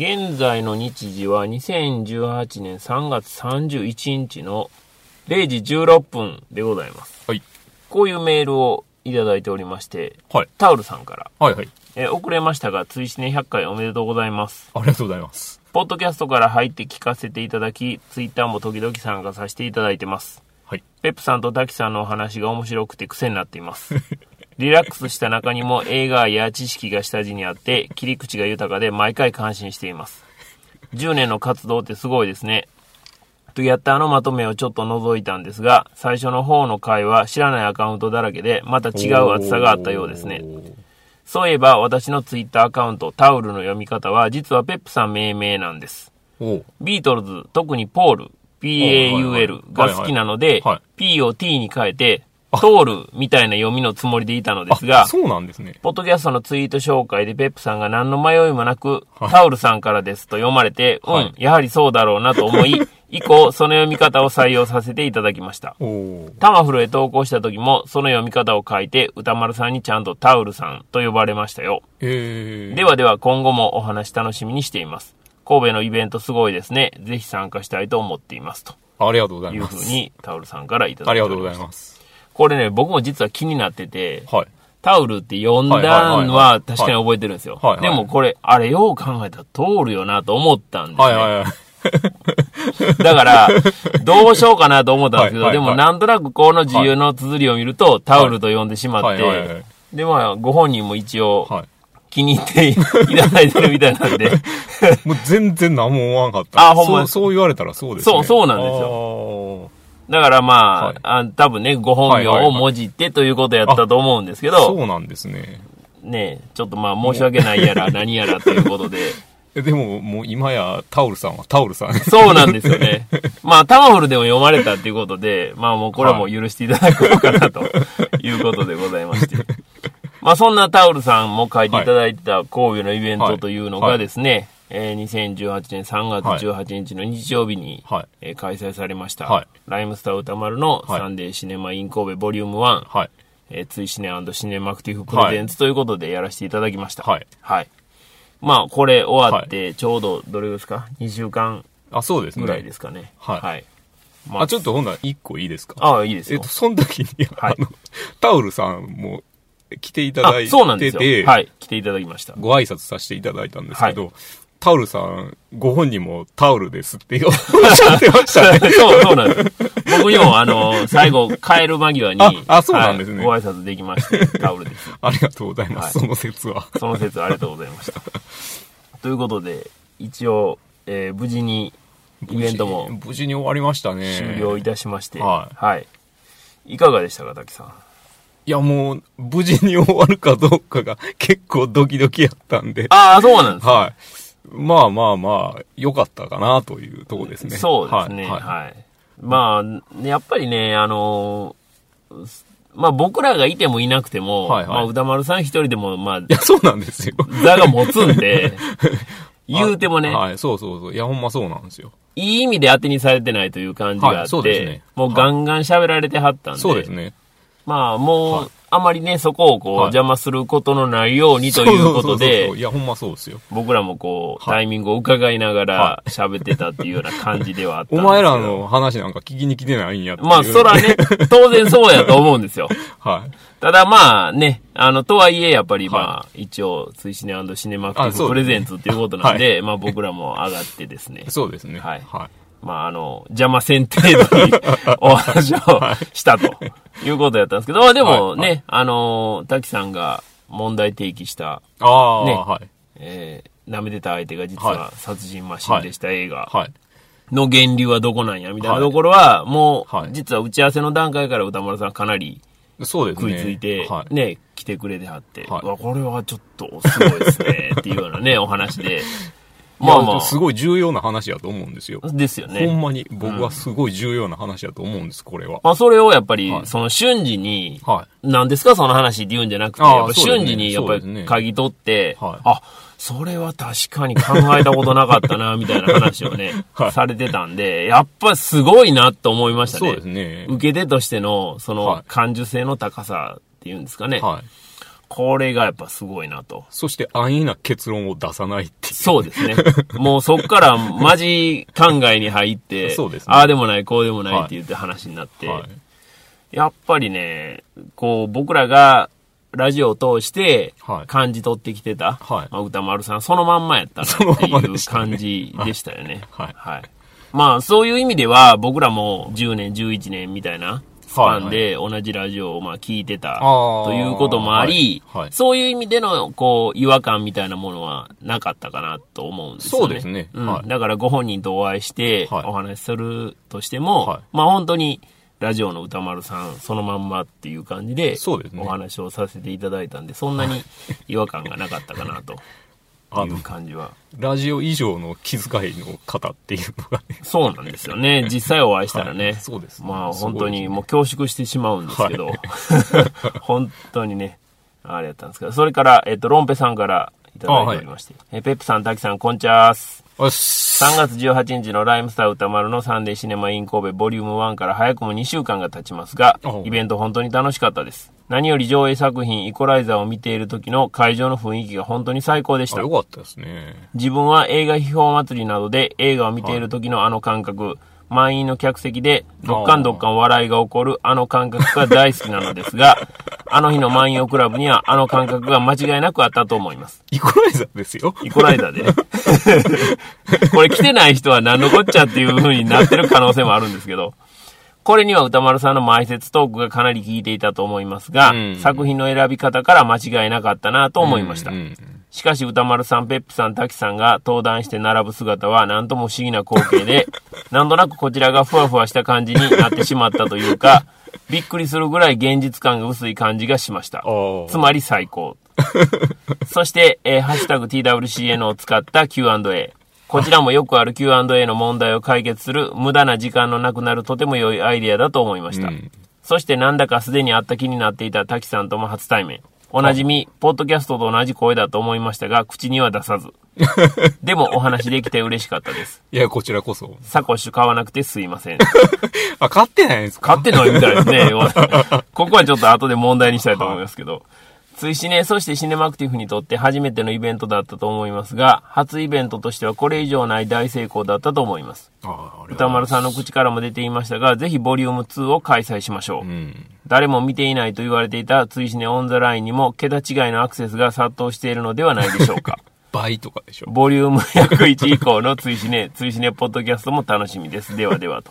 現在の日時は2018年3月31日の0時16分でございます。はい。こういうメールをいただいておりまして、はい。タオルさんから、はいはい。えー遅れましたが、追試年100回おめでとうございます。ありがとうございます。ポッドキャストから入って聞かせていただき、ツイッターも時々参加させていただいてます。はい。ペップさんと滝さんのお話が面白くて癖になっています。リラックスした中にも映画や知識が下地にあって、切り口が豊かで毎回感心しています。10年の活動ってすごいですね。とやったあのまとめをちょっと覗いたんですが、最初の方の回は知らないアカウントだらけで、また違う厚さがあったようですね。そういえば私のツイッターアカウント、タオルの読み方は、実はペップさん命名なんです。ビートルズ、特にポール、PAUL が好きなので P を T に変えて、トールみたいな読みのつもりでいたのですがあ、、そうなんですね。ポッドキャストのツイート紹介でペップさんが何の迷いもなく、タオルさんからですと読まれて、はいうん、やはりそうだろうなと思い、以降、その読み方を採用させていただきました。タマフルへ投稿した時も、その読み方を書いて、歌丸さんにちゃんとタオルさんと呼ばれましたよ。えー。ではでは今後もお話楽しみにしています。神戸のイベントすごいですね。ぜひ参加したいと思っています。とありがとうございいうます。ふうにタオルさんからいただありがとうご。ざいます。これね、僕も実は気になってて、はい。タオルって読んだはいは確かに覚えてるんですよはいは。いでもこれ、あれよう考えたら通るよなと思ったんですね。はいはいはい。だから、どうしようかなと思ったんですけど、はいはいはいでもなんとなくこの自由の綴りを見ると、タオルと呼んでしまっはいはいはてい、で、まあ、ご本人も一応はい。気に入っていただいてるみたいなんで、もう全然何も思わんかった。あほんまそう、そう言われたらそうですね。そうそうなんですよ。だからまあ、はいあ多分ね、ご本名をもじってということやったと思うんですけど、そうなんですね。ね、ちょっとまあ申し訳ないやら何やらということで、えでも、もう今やタオルさんはタオルさん。そうなんですよね。まあ、タマフルでも読まれたっていうことで、まあもうこれはもう許していただこうかなということでございまして。まあそんなタオルさんも書いていただいてた神戸のイベントというのがですね、えー2018年3月18日の日曜日に、はいえー開催されました、はいライムスター宇多丸のはい Sunday Cinema in 神戸 volume 1、はい。えー、ツイシネシネマクティフ presents ということでやらせていただきました。はい。はい。まあ、これ終わって、ちょうど、どれですか ?2 週間あ、そうですね。ぐらいですかね。はいはい。まあ、ちょっとほんなら一個いいですか？ああ、いいですよえっと、。その時に、はいあの、タオルさんも来ていただいあ、そうなんですてて、よ。はい。来ていただきました。ご挨拶させていただいたんですけど、タオルさん、ご本人もタオルですっておっしゃってましたね。そう、そうなんです。僕にも、あの、最後、帰る間際に、ああそうなんですねはいご挨拶できまして、タオルです。ありがとうございます、はいその説は。その説ありがとうございました。ということで、一応、えー無事に、イベントも無事に終わりましたね。終了いたしまして、はいはい。いかがでしたか、滝さん？いや、もう、無事に終わるかどうかが結構ドキドキやったんで。ああ、そうなんですねはい。まあまあまあ、良かったかなというとこですね。そうですね。はい。はい。まあ、やっぱりね、あのーまあ僕らがいてもいなくても、はいはいまあ歌丸さん一人でも、まあい、や、そうなんですよ。座が持つんで、言うてもね、はい、そうそうそう。いや、ほんまそうなんですよ。いい意味で当てにされてないという感じがあはいそうって、ですねもうガンガン喋られてはったんで、そうですね。まあもう、はいあまりね、そこをこう、はい邪魔することのないようにということそうそうそうでそう、いや、ほんまそうですよ。僕らもこう、はいタイミングを伺いながらは喋ってたっていうような感じではあったんおですけど。前らの話なんか聞きに来てないんやっていう。まあ、そらね、当然そうやと思うんですよ。はい。ただまあね、あの、とはいえ、やっぱりまあ、一応、追試ねシネマクティブプレゼンツっていうことなんで、まあ僕らも上がってですね、そうですね。はいはい。まああの、邪魔せん程度にお話をしたということやったんですけど、まあでもね、はいあの、滝さんが問題提起した、ねはい。えー、舐めてた相手が実はは殺人マシンでした映画はい。の源流はどこなんやみたいなところは、もう、はい実は打ち合わせの段階から歌丸さんかなりそうですね。食いついて、はい。ね、来てくれてはって、これはちょっとすごいですね、っていうようなね、お話で。まあまあまあ、すごい重要な話やと思うんですよ。ですよね。ほんまに僕はすごい重要な話やと思うんです、これは。まあ、それをやっぱり、はいその瞬時に、は何ですかその話って言うんじゃなくて、ああやっぱ瞬時にやっぱり嗅ぎ取って、はいあ、それは確かに考えたことなかったな、みたいな話をね、はいされてたんで、やっぱすごいなと思いましたね。そうですね。受け手としての、そのはい、感受性の高さっていうんですかね。はい。これがやっぱすごいなと。そして安易な結論を出さないっていう。そうですね。もうそっからマジ考えに入って、そうですねああでもない、こうでもないって言って話になって、はい。やっぱりね、こう僕らがラジオを通してはい感じ取ってきてた、はいまあ歌丸さんそのまんまやったなっていう感じでしたよね。はいはい。まあそういう意味では僕らも10年、11年みたいなスパンで同じラジオをまあ聞いてたということもあり、はい。はい。そういう意味でのこう違和感みたいなものはなかったかなと思うんですよね。そうですね。うん。はい。だからご本人とお会いしてはい。お話しするとしても、はい。まあ本当にラジオの歌丸さんそのまんまっていう感じでお話をさせていただいたんで、そんなに違和感がなかったかなとあの、感じは。ラジオ以上の気遣いの方っていうのがね。そうなんですよね。実際お会いしたらね。はいそうですねまあ本当にもう恐縮してしまうんですけど、本当にね、あれやったんですけど、それから、えっと、ロンペさんからいただいておりまして、えペップさん、タキさん、こんちゃーす。よし。3月18日のライムスター歌丸のサンデーシネマイン神戸ボリューム1から早くも2週間が経ちますがイベント本当に楽しかったです。何より上映作品イコライザーを見ている時の会場の雰囲気が本当に最高でしあ、たよ。かったですね。自分は映画秘宝祭りなどで映画を見ている時のあの感覚、満員の客席でどっかんどっかん笑いが起こるあの感覚が大好きなのですが、あの日の満員をクラブにはあの感覚が間違いなくあったと思います。イコライザーですよ。イコライザーでね。これ来てない人は何のこっちゃっていう風になってる可能性もあるんですけど、これには歌丸さんの前説トークがかなり効いていたと思いますが、うん作品の選び方から間違いなかったなと思いました。うんうんしかし歌丸さん、ペップさん、滝さんが登壇して並ぶ姿は何とも不思議な光景で、なんとなくこちらがふわふわした感じになってしまったというか、びっくりするぐらい現実感が薄い感じがしました。ーつまり最高。そして、えーハッシュタグ TWCN を使った Q&A。こちらもよくある Q&A の問題を解決する無駄な時間のなくなるとても良いアイデアだと思いました。うんそしてなんだかすでに会った気になっていた滝さんとも初対面。おなじみ、ポッドキャストと同じ声だと思いましたが、口には出さず。でもお話できて嬉しかったです。いや、こちらこそ。サコッシュ買わなくてすいません。あ、買ってないんですか？買ってないみたいですね。ここはちょっと後で問題にしたいと思いますけど。追試ね、そしてシネマクティフにとって初めてのイベントだったと思いますが、初イベントとしてはこれ以上ない大成功だったと思います。歌丸さんの口からも出ていましたが、ぜひボリューム2を開催しましょう。うん。誰も見ていないと言われていた追試ねオンザラインにも桁違いのアクセスが殺到しているのではないでしょうか。倍とかでしょ。ボリューム101以降の追試ね、追試ねポッドキャストも楽しみです。ではではと。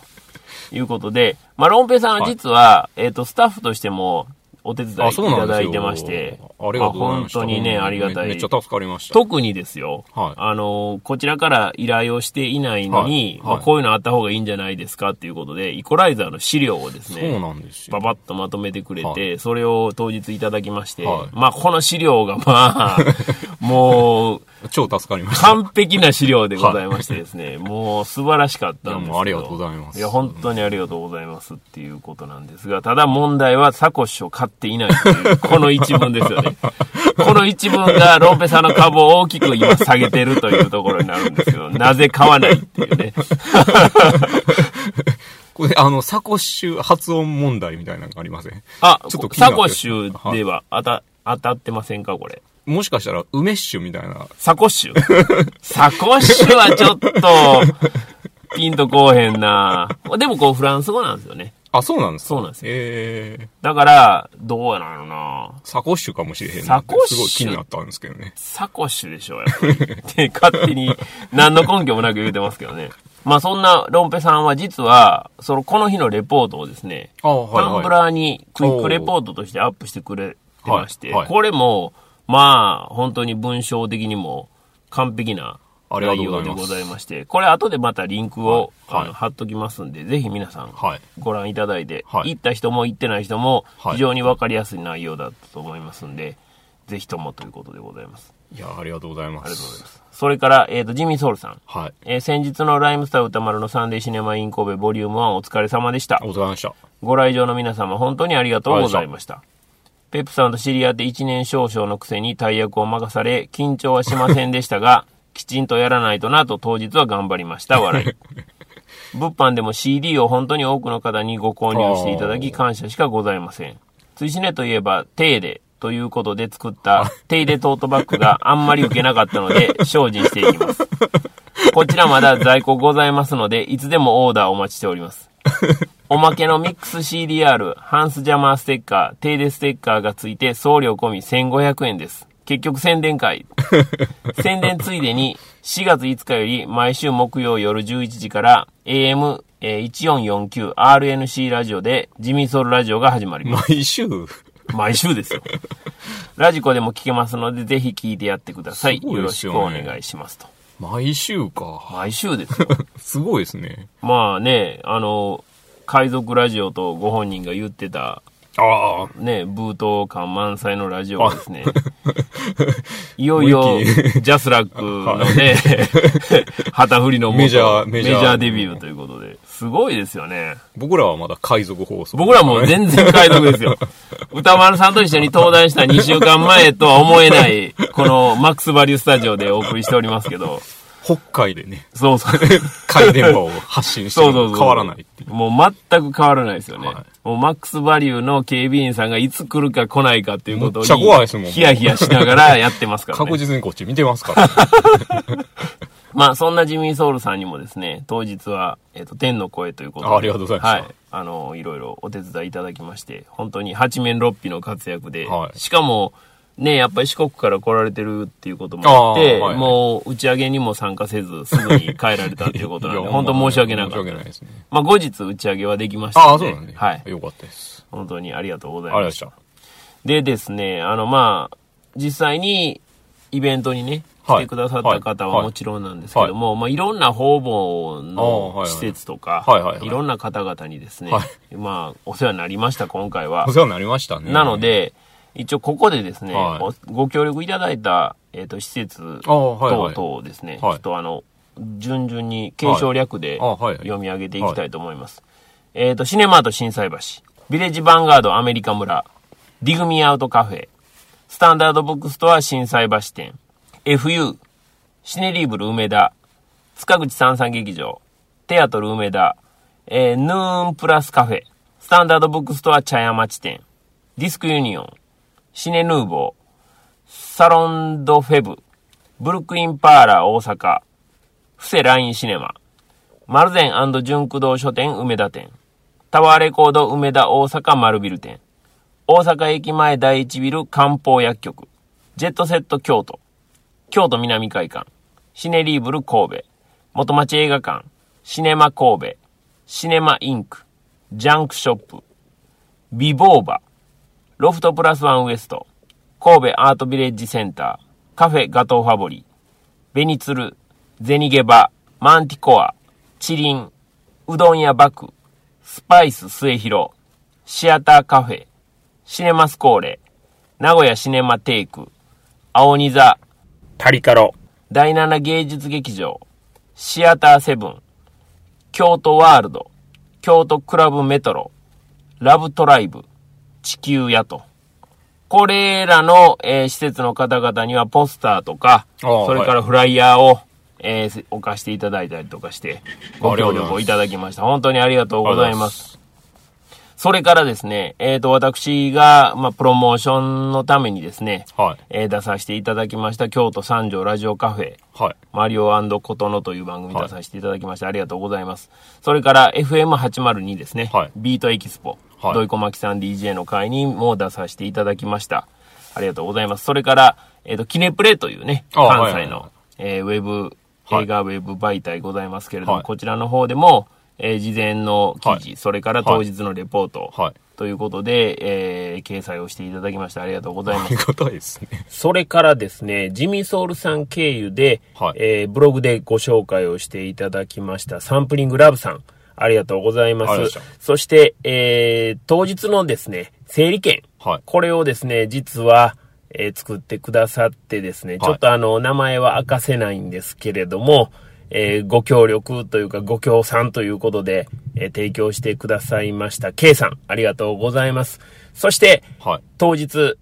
いうことで、まあ、ロンペイさんは実は、えっ、と、スタッフとしてもお手伝いい。ただいてまして、ありがとうございました。あ本当にね、ありがたい。めめっちゃ助かりました。特にですよ、はいあの、こちらから依頼をしていないのに、はいまあ、こういうのあった方がいいんじゃないですかっていうことで、イコライザーの資料をですね、そうなんですよ。ババッとまとめてくれて、はそれを当日いただきまして、はいまあこの資料がまあ、もう超助かりました。完璧な資料でございましてですね、もう素晴らしかったんですけどいやもうありがとうございますいや、本当にありがとうございますっていうことなんですが、ただ問題はサコッシュを買っていないという、この一文ですよね。この一文がロンペさんの株を大きく今下げてるというところになるんですけど、なぜ買わないっていうね。これ、あの、サコッシュ発音問題みたいなのがありません？あ、ちょっとサコッシュでは当た、当たってませんかこれ？もしかしたら、梅ッシュみたいな。サコッシュ？サコッシュはちょっと、ピンとこうへんなでもこうフランス語なんですよね。あ、そうなんですか？そうなんですよええだから、どうやなのなサコッシュかもしれへんなサコッシュすごい気になったんですけどね。サコッシュでしょ、やっぱり。って勝手に何の根拠もなく言うてますけどね。まあそんなロンペさんは実は、そのこの日のレポートをですね、あ、はい、タンブラーにクイックレポートとしてアップしてくれてまして、はいはいこれも、まあ、本当に文章的にも完璧な内容でございまして、これ後でまたリンクを、はいあの貼っときますんで、ぜひ皆さんはい。ご覧いただいて、はい行った人も行ってない人もはい非常にわかりやすい内容だったと思いますんで、ぜひともということでございます。いや、ありがとうございます。ありがとうございます。それから、えっ、と、ジミー・ソウルさん。はい。えー先日のライムスター歌丸のサンデーシネマイン神戸ボリューム1お疲れ様でしたあり。がとうございました。ご来場の皆様本当にありがとうございました。ペップさんと知り合って1年少々のくせに大役を任され、緊張はしませんでしたが、きちんとやらないとなと当日は頑張りました。笑い。物販でも CD を本当に多くの方にご購入していただき感謝しかございません。追試ねといえば、テーでということで作った手入れトートバッグがあんまり受けなかったので精進していきます。こちらまだ在庫ございますので、いつでもオーダーお待ちしております。おまけのミックス CDR、ハンスジャマーステッカー、手入れステッカーがついて送料込み1500円です。結局宣伝会。宣伝ついでに4月5日より毎週木曜夜11時から AM1449RNC ラジオでジミーソウルラジオが始まります。毎週？毎週ですよ。ラジコでも聞けますので、ぜひ聞いてやってください。すごいよろしくお願いしますと。毎週か。毎週ですよ。すごいですね。まあね、あの、海賊ラジオとご本人が言ってた、ああ。ね、ブート感満載のラジオがですね、いよいよ、ジャスラックのね、旗振りの元メジャーメジャーデビューということで、すごいですよね。僕らはまだ海賊放送。僕らもう全然海賊ですよ。歌丸さんと一緒に登壇した2週間前とは思えない、このマックスバリュースタジオでお送りしておりますけど、北海でね、そうそう。海電波を発信してる。変わらないっていう。もう全く変わらないですよね。はいもうマックスバリューの警備員さんがいつ来るか来ないかっていうことに、めっちゃ怖いですもんヒヤヒヤしながらやってますからね。確実にこっち見てますから。まあ、そんなジミーソウルさんにもですね、当日は、えっ、と、天の声ということで。あありがとうございましたはい。あの、いろいろお手伝いいただきまして、本当に八面六臂の活躍で、はいしかも、ね、やっぱり四国から来られてるっていうこともあって、はいもう打ち上げにも参加せず、すぐに帰られたっていうことなんいで、や本当申し訳なかった申し訳ないですね。まあ、後日打ち上げはできましたああ、そうなんで。はい。よかったです。本当にありがとうございありがとうごまし。ざいましたでですね、あの、まあ、実際にイベントにね、来はい。てくださった方ははい。もちろんなんですけども、まあ、いろんな方々の施設とか、はいろんな方々にですね、はまあ、お世話になりました、今回は。お。世話になりましたね。なの、で、一応ここでですね、ご協力いただいた、えっ、と、施設。等々をですね、はい。ちょっとあの、順々に敬称略で読み上げていきたいと思います。えっ、と、シネマート心斎橋、ビレッジヴァンガードアメリカ村、ディグミアウトカフェ、スタンダードブックストア心斎橋店、FU、シネリーブル梅田、塚口サンサン劇場、テアトル梅田、えーヌーンプラスカフェ、スタンダードブックストア茶屋町店、ディスクユニオン、シネヌーボー、サロンドフェブ、ブルックリンパーラー大阪、布施ラインシネマ、丸善ジュンク堂書店梅田店、タワーレコード梅田大阪丸ビル店、大阪駅前第一ビル漢方薬局、ジェットセット京都、京都みなみ会館、シネリーブル神戸、元町映画館、シネマ神戸、シネマインク、ジャンクショップ、ビボーバ、ロフトプラスワンウエスト、神戸アートビレッジセンター、カフェガトーファボリ、ベニツル、ゼニゲバ、マンティコア、チリン、うどん屋バク、スパイス末広、シアターカフェ、シネマスコーレ、名古屋シネマテイク、青ニザ、タリカロ、第七芸術劇場、シアターセブン、京都ワールド、京都クラブメトロ、ラブトライブ、地球屋と。これらの、えー施設の方々にはポスターとか、それからフライヤーを、えー置かしていただいたりとかして、ご協力をいただきました。本当にありがとうございます。それからですね、えっ、と、私が、まあ、プロモーションのためにですね、はい。えー出させていただきました京都三条ラジオカフェ、はい。マリオ琴ノという番組に出させていただきまして、ありがとうございます。それから FM802 ですね、はいビートエキスポ、はい土井小牧さん DJ の会にも出させていただきました。ありがとうございます。それから、えっ、と、キネプレというね、あ関西の、はいはいはいえーウェブ、はい映画ウェブ媒体ございますけれども、はいこちらの方でも、えー事前の記事、はいそれから当日のレポート、はい。ということで、えー掲載をしていただきましてありがとうございますあり。がたいですね。それからですね、ジミーソウルさん経由で、はいえーブログでご紹介をしていただきました、サンプリングラブさん、ありがとうございます。そして、えー当日のですね、整理券、はい。これをですね、実は、えー作ってくださってですね、いちょっとあの、名前は明かせないんですけれども、えーご協力というか、ご協賛ということで、えー提供してくださいました、K さん、ありがとうございます。そして、はい。当日、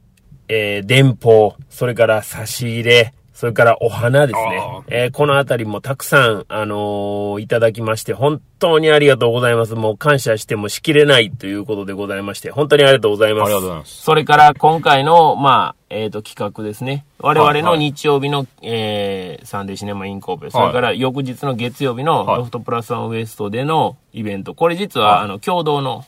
えー電報、それから差し入れ、それからお花ですね。えーこのあたりもたくさん、あのーいただきまして、本当にありがとうございます。もう感謝してもしきれないということでございまして、本当にありがとうございます。ありがとうございます。それから今回の、まあ、えっ、と、企画ですね。我々のはい日曜日の、えーサンデーシネマイン神戸、それから翌日の月曜日のはいロフトプラスワンウエストでのイベント。これ実は、はいあの、共同の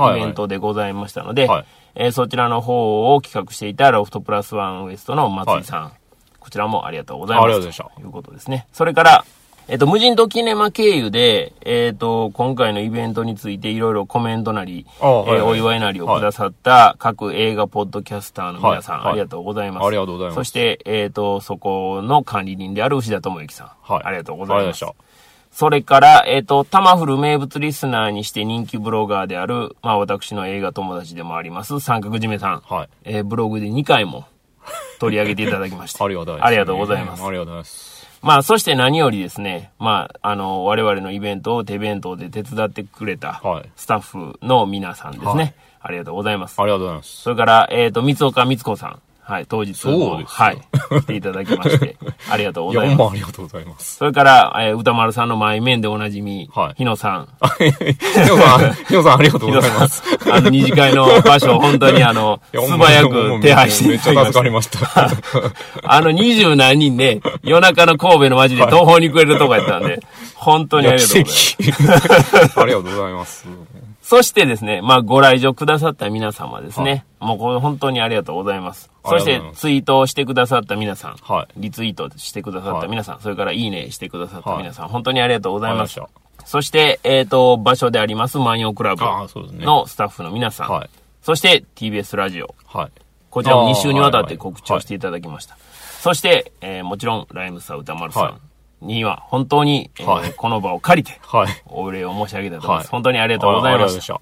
イはいベントでございましたので、はいえーそちらの方を企画していたロフトプラスワンウエストの松井さん。こちらもありがとうございます。ありがとうございましたということですね。それから、えっ、と、無人島キネマ経由で、えっ、と、今回のイベントについていろいろコメントなり、あはいはいえーお祝いなりをくださった各映画ポッドキャスターの皆さん、はいはいありがとうございます。ありがとうございますそして、えっ、と、そこの管理人である牛田智之さん。はい。ありがとうございますありがとうござい。まそれから、えっ、と、タマフル名物リスナーにして人気ブロガーである、まあ私の映画友達でもあります、三角締めさん。えーブログで2回も取り上げていただきまして。ありがとうございます。ありがとうございますありがとうございます。まあ、そして何よりですね、まあ、あの、我々のイベントを手弁当で手伝ってくれたはいスタッフの皆さんですね。はいありがとうございます。ありがとうございます。それから、えっ、と、三岡光子さん。はい、当日もはい、来ていただきまして、ありがとうございます。ありがとうございます。それから、えー歌丸さんの前面でおなじみ、はい日野さん。ひよさん、ひよさんありがとうございます。、あの、二次会の場所、本当にあの、素早く手配してめっちゃ助かりまました。した。あの、二十何人ね、夜中の神戸の街で東方にくれるとこやったんで、本当にありがとうございます。ありがとうございます。そしてですね、まあ、ご来場くださった皆様ですね。もうこれ本当にありがとうございます。そしてツイートをしてくださった皆さん。はいリツイートしてくださった皆さん。それから、いいねしてくださった皆さん。本当にありがとうございます。そして、えっ、と、場所であります、万葉クラブのスタッフの皆さん。はいそして、TBS ラジオ。はい。こちらも2あー週にわたってはい告知をしていただきました。そして、えーもちろん、ライムスター歌丸さはんには、本当に、えーはいこの場を借りて、はい。お礼を申し上げたいと思います。はい本当にありがとうございました。あ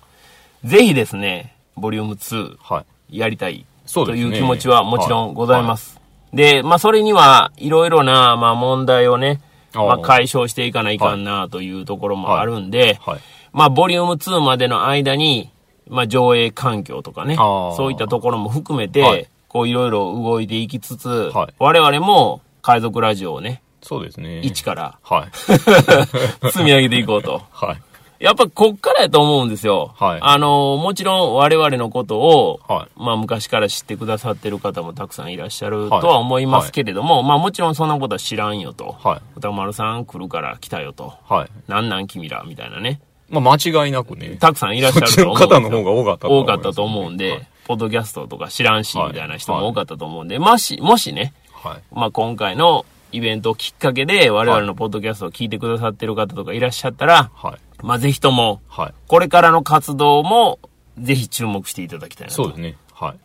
ぜひですね、ボリューム2、はい。やりたい。という気持ちはもちろんございます。で、まあ、それには、いろいろな、まあ、問題をね、まあ、解消していかないかんな、というところもあるんで、はいはいまあ、ボリューム2までの間に、まあ、上映環境とかねそういったところも含めて、はいこう、いろいろ動いていきつつ、はい我々も、海賊ラジオをね、そうですね。一から、はい。積み上げていこうと。はい。やっぱこっからやと思うんですよ。はいあの、もちろん我々のことを、はいまあ昔から知ってくださってる方もたくさんいらっしゃるはいとは思いますけれども、まあもちろんそんなことは知らんよと。はい歌丸さん来るから来たよと。はい。なんなん君らみたいなね。まあ、間違いなくね。たくさんいらっしゃると思うんですよ。方の方が多かった多かったと思うんで、はいポッドキャストとか知らんし、はいみたいな人も多かったと思うんで、もし、もしね、はい。まあ今回のイベントをきっかけで我々のポッドキャストを聞いてくださってる方とかいらっしゃったら、はい。まあぜひとも、はい。これからの活動も、ぜひ注目していただきたいなと。そうですね。はい。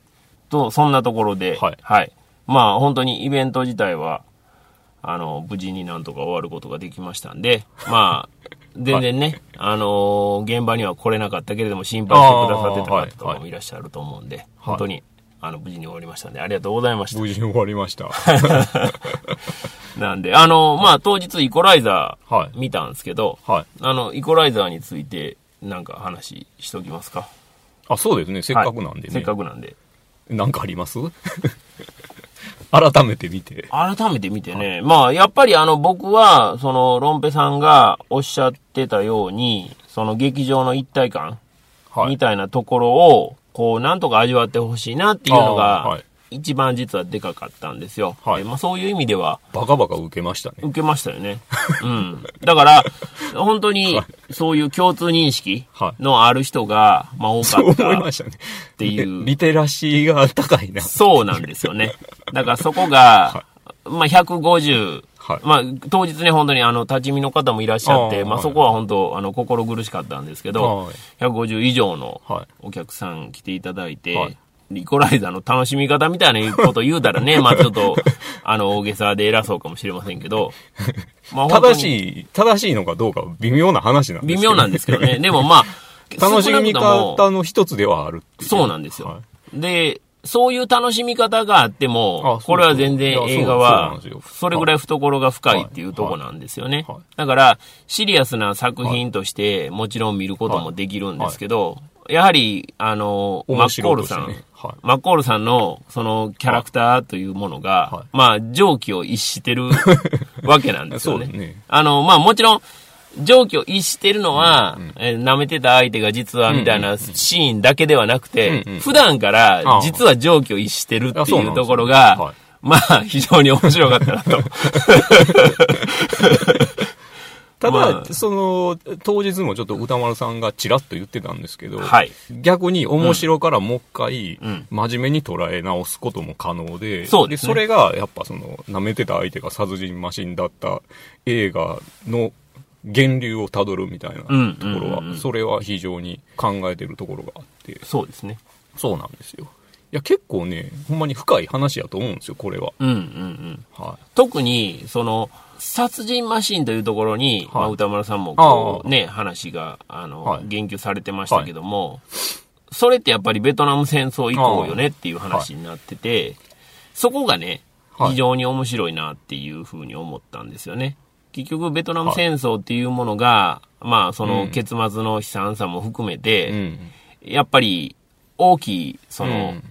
と、そんなところで、はいまあ、本当にイベント自体は、あの、無事になんとか終わることができましたんで、まあ、全然ね、あのー現場には来れなかったけれども、心配してくださってた方とかもいらっしゃると思うんで、本当に、あの、無事に終わりましたんで、ありがとうございました。無事に終わりました。なんで、あのまあ、当日イコライザはいー見たんですけど、はい。あの、イコライザーについて、なんか話しときますか？あ、そうですね。せっかくなんでね。はいせっかくなんで。なんかあります？改めて見て。改めて見てね、まあ、やっぱりあの、僕は、その、ロンペさんがおっしゃってたように、その劇場の一体感はい。みたいなところを、こう、なんとか味わってほしいなっていうのが一番実はでかかったんですよ。はいでまあ、そういう意味では、バカバカ受けましたね。受けましたよね。うん。だから、本当に、そういう共通認識のある人が、まあ、多かった思いましたね。っていうリテラシーが高いな。そうなんですよね。だからそこが、まあ150、はい。まあ当日ね本当にあの立ち見の方もいらっしゃって、まああーはい。そこは本当あの心苦しかったんですけど、はい。150以上のはい。お客さん来ていただいて、はい。イコライザーの楽しみ方みたいなこと言うたらね、まあちょっと、あの、大げさで偉そうかもしれませんけど、まあ正い。しい、正しいのかどうかは微妙な話なんですけど。微妙なんですけどね。でもまあ、楽しみ方の一つではあるそうなんですよ。はい。で、そういう楽しみ方があってもこれは全然映画はそれぐらい懐が深いっていうとこなんですよね。だから、シリアスな作品として、もちろん見ることもできるんですけど、やはり、あの、マ面ッコールさん。マッコールさんの、その、キャラクターというものが、はい。まあ、常軌を逸してるわけなんですよね。あの、まあ、もちろん、常軌を逸してるのは、えー舐めてた相手が実はみたいなシーンだけではなくて、うんうん普段からああ実は常軌を逸してるっていうところが、はい。まあ、非常に面白かったなと。ただ、まあ。その、当日もちょっと歌丸さんがちらっと言ってたんですけど、はい。逆に面白からもう一回、うん。真面目に捉え直すことも可能で、そうですね。それが、やっぱその、舐めてた相手が殺人マシンだった映画の源流をたどるみたいなとこうんろは、うんうんうんそれは非常に考えてるところがあって、そうですね。そうなんですよ。いや、結構ね、ほんまに深い話やと思うんですよ、これは。うんうんうん。は特に、その、殺人マシンというところに、まあ、歌丸さんもこう、ね、話が、あの、はい言及されてましたけども、それってやっぱりベトナム戦争以降よねっていう話になってて、そこがね、はい非常に面白いなっていうふうに思ったんですよね。結局、ベトナム戦争っていうものが、まあ、そうのん結末の悲惨さも含めい。て、うん。やっぱり大きい、その、うん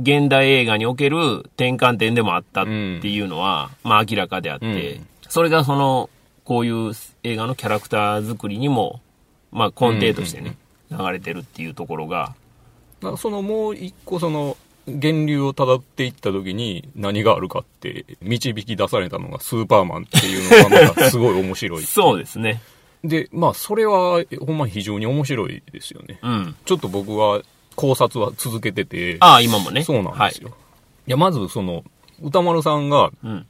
現代映画における転換点でもあったっていうのは、まあ明らかであって、うんそれがその、こういう映画のキャラクター作りにも、まあ根底としてね、流れてるっていうところが、そのもう一個その源流を辿っていった時に何があるかって導き出されたのがスーパーマンっていうのがまたすごい面白い。そうですね。で、まあそれはほんまに非常に面白いですよね。うん。ちょっと僕は考察は続けてて、ああ、今もね。そうなんですよ。い、や、まずその歌丸さんがはい。うん。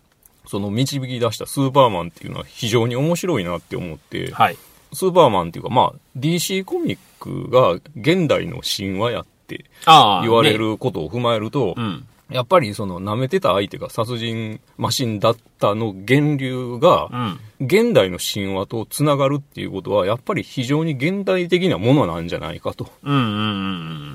その導き出したスーパーマンっていうのは非常に面白いなって思って、はい。スーパーマンっていうかまあ DC コミックが現代の神話やってああ。言われね。ることを踏まえると、うん。やっぱりその舐めてた相手が殺人マシンだったの源流がう、ん。現代の神話とつながるっていうことは、やっぱり非常に現代的なものなんじゃないかと。うんうんうんう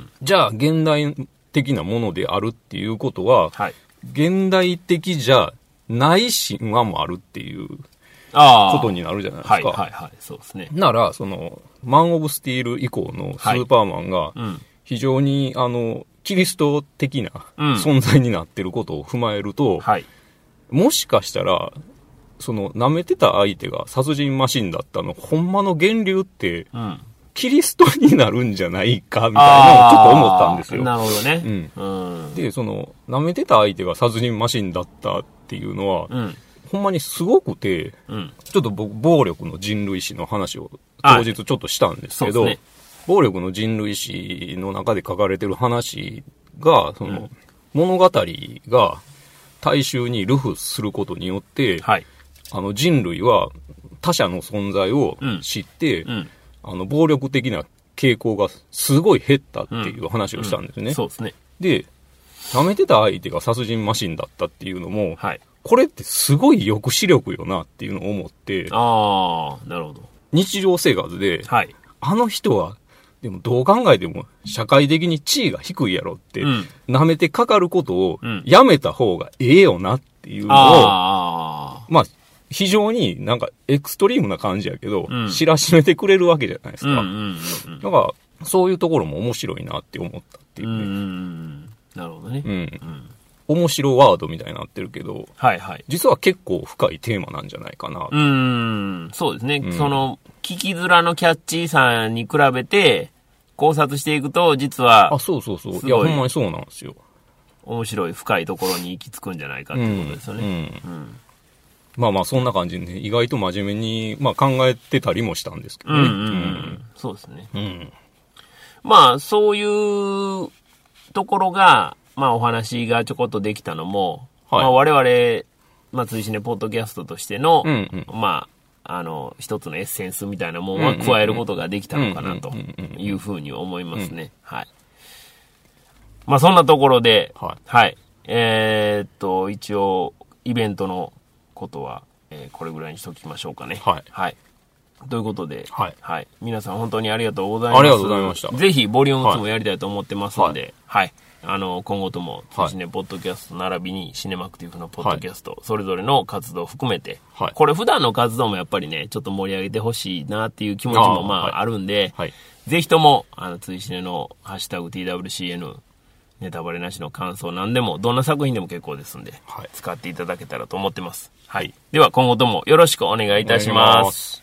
ん。じゃあ、現代的なものであるっていうことは、はい。現代的じゃない神話もあるっていう。ことになるじゃないですか。はいはいはい。そうですね。なら、その、マン・オブ・スティール以降のスーパーマンがう、ん。非常に、あの、キリスト的なうん存在になってることを踏まえると、はい。もしかしたら、その、舐めてた相手が殺人マシンだったの、ほんまの源流って、うん。キリストになるんじゃないか、みたいなのをちょっと思ったんですよ。なるほどね。うん。で、その、舐めてた相手が殺人マシンだったっていうのは、うん。ほんまにすごくて、うん。ちょっと僕、暴力の人類史の話をはい当日ちょっとしたんですけど、暴力の人類史の中で書かれてる話が、その、物語が大衆に流布することによって、はい。あの人類は他者の存在を知って、うん。あの暴力的な傾向がすごい減ったっていう話をしたんですね。そうですね。で、舐めてた相手が殺人マシンだったっていうのも、はい。これってすごい抑止力よなっていうのを思って、ああ、なるほど。日常生活で、はい。あの人は、でもどう考えても社会的に地位が低いやろって、うん舐めてかかることをうんやめた方がええよなっていうのを、あまあ、非常になんかエクストリームな感じやけど、うん知らしめてくれるわけじゃないですか。だから、そういうところも面白いなって思ったっていうね。う。なるほどね。うん。うん。面白ワードみたいになってるけど、はいはい。実は結構深いテーマなんじゃないかな。うーん、そうですね。うんその、聞きづらのキャッチーさに比べて、考察していくと、実はあ、そうそうそう。いいや、ほんまにそうなんですよ。面白い深いところに行き着くんじゃないかっていうことですよね。うんうん。まあまあ、そんな感じでね、意外と真面目に、まあ考えてたりもしたんですけどね。うんうんうん。そうですね。うん。うん。まあ、そういうところが、まあお話がちょこっとできたのも、はいまあ我々、まあ追試ねポッドキャストとしての、うんうんまあ、あの、一つのエッセンスみたいなものは加えることができたのかなというふうに思いますね。はい。まあそんなところで、はいはい。えーっと、一応、イベントのことは、えーこれぐらいにしときましょうかね。はいはい。ということで、はい皆さん本当にありがとうございます。ありがとうございましたぜひ、ボリューム2もやりたいと思ってますので、はい、あの、今後とも、はいシネポッドキャスト並びにシネマクティブのポッドキャスト、それぞれの活動を含めて、はいこれ普段の活動もやっぱりね、ちょっと盛り上げてほしいなっていう気持ちもまああるんで、はい。ぜひとも、あの、追試ねのハッシュタグ TWCN、ネタバレなしの感想なんでも、どんな作品でも結構ですんで、はい使っていただけたらと思ってます。はい。では今後ともよろしくお願いいたします。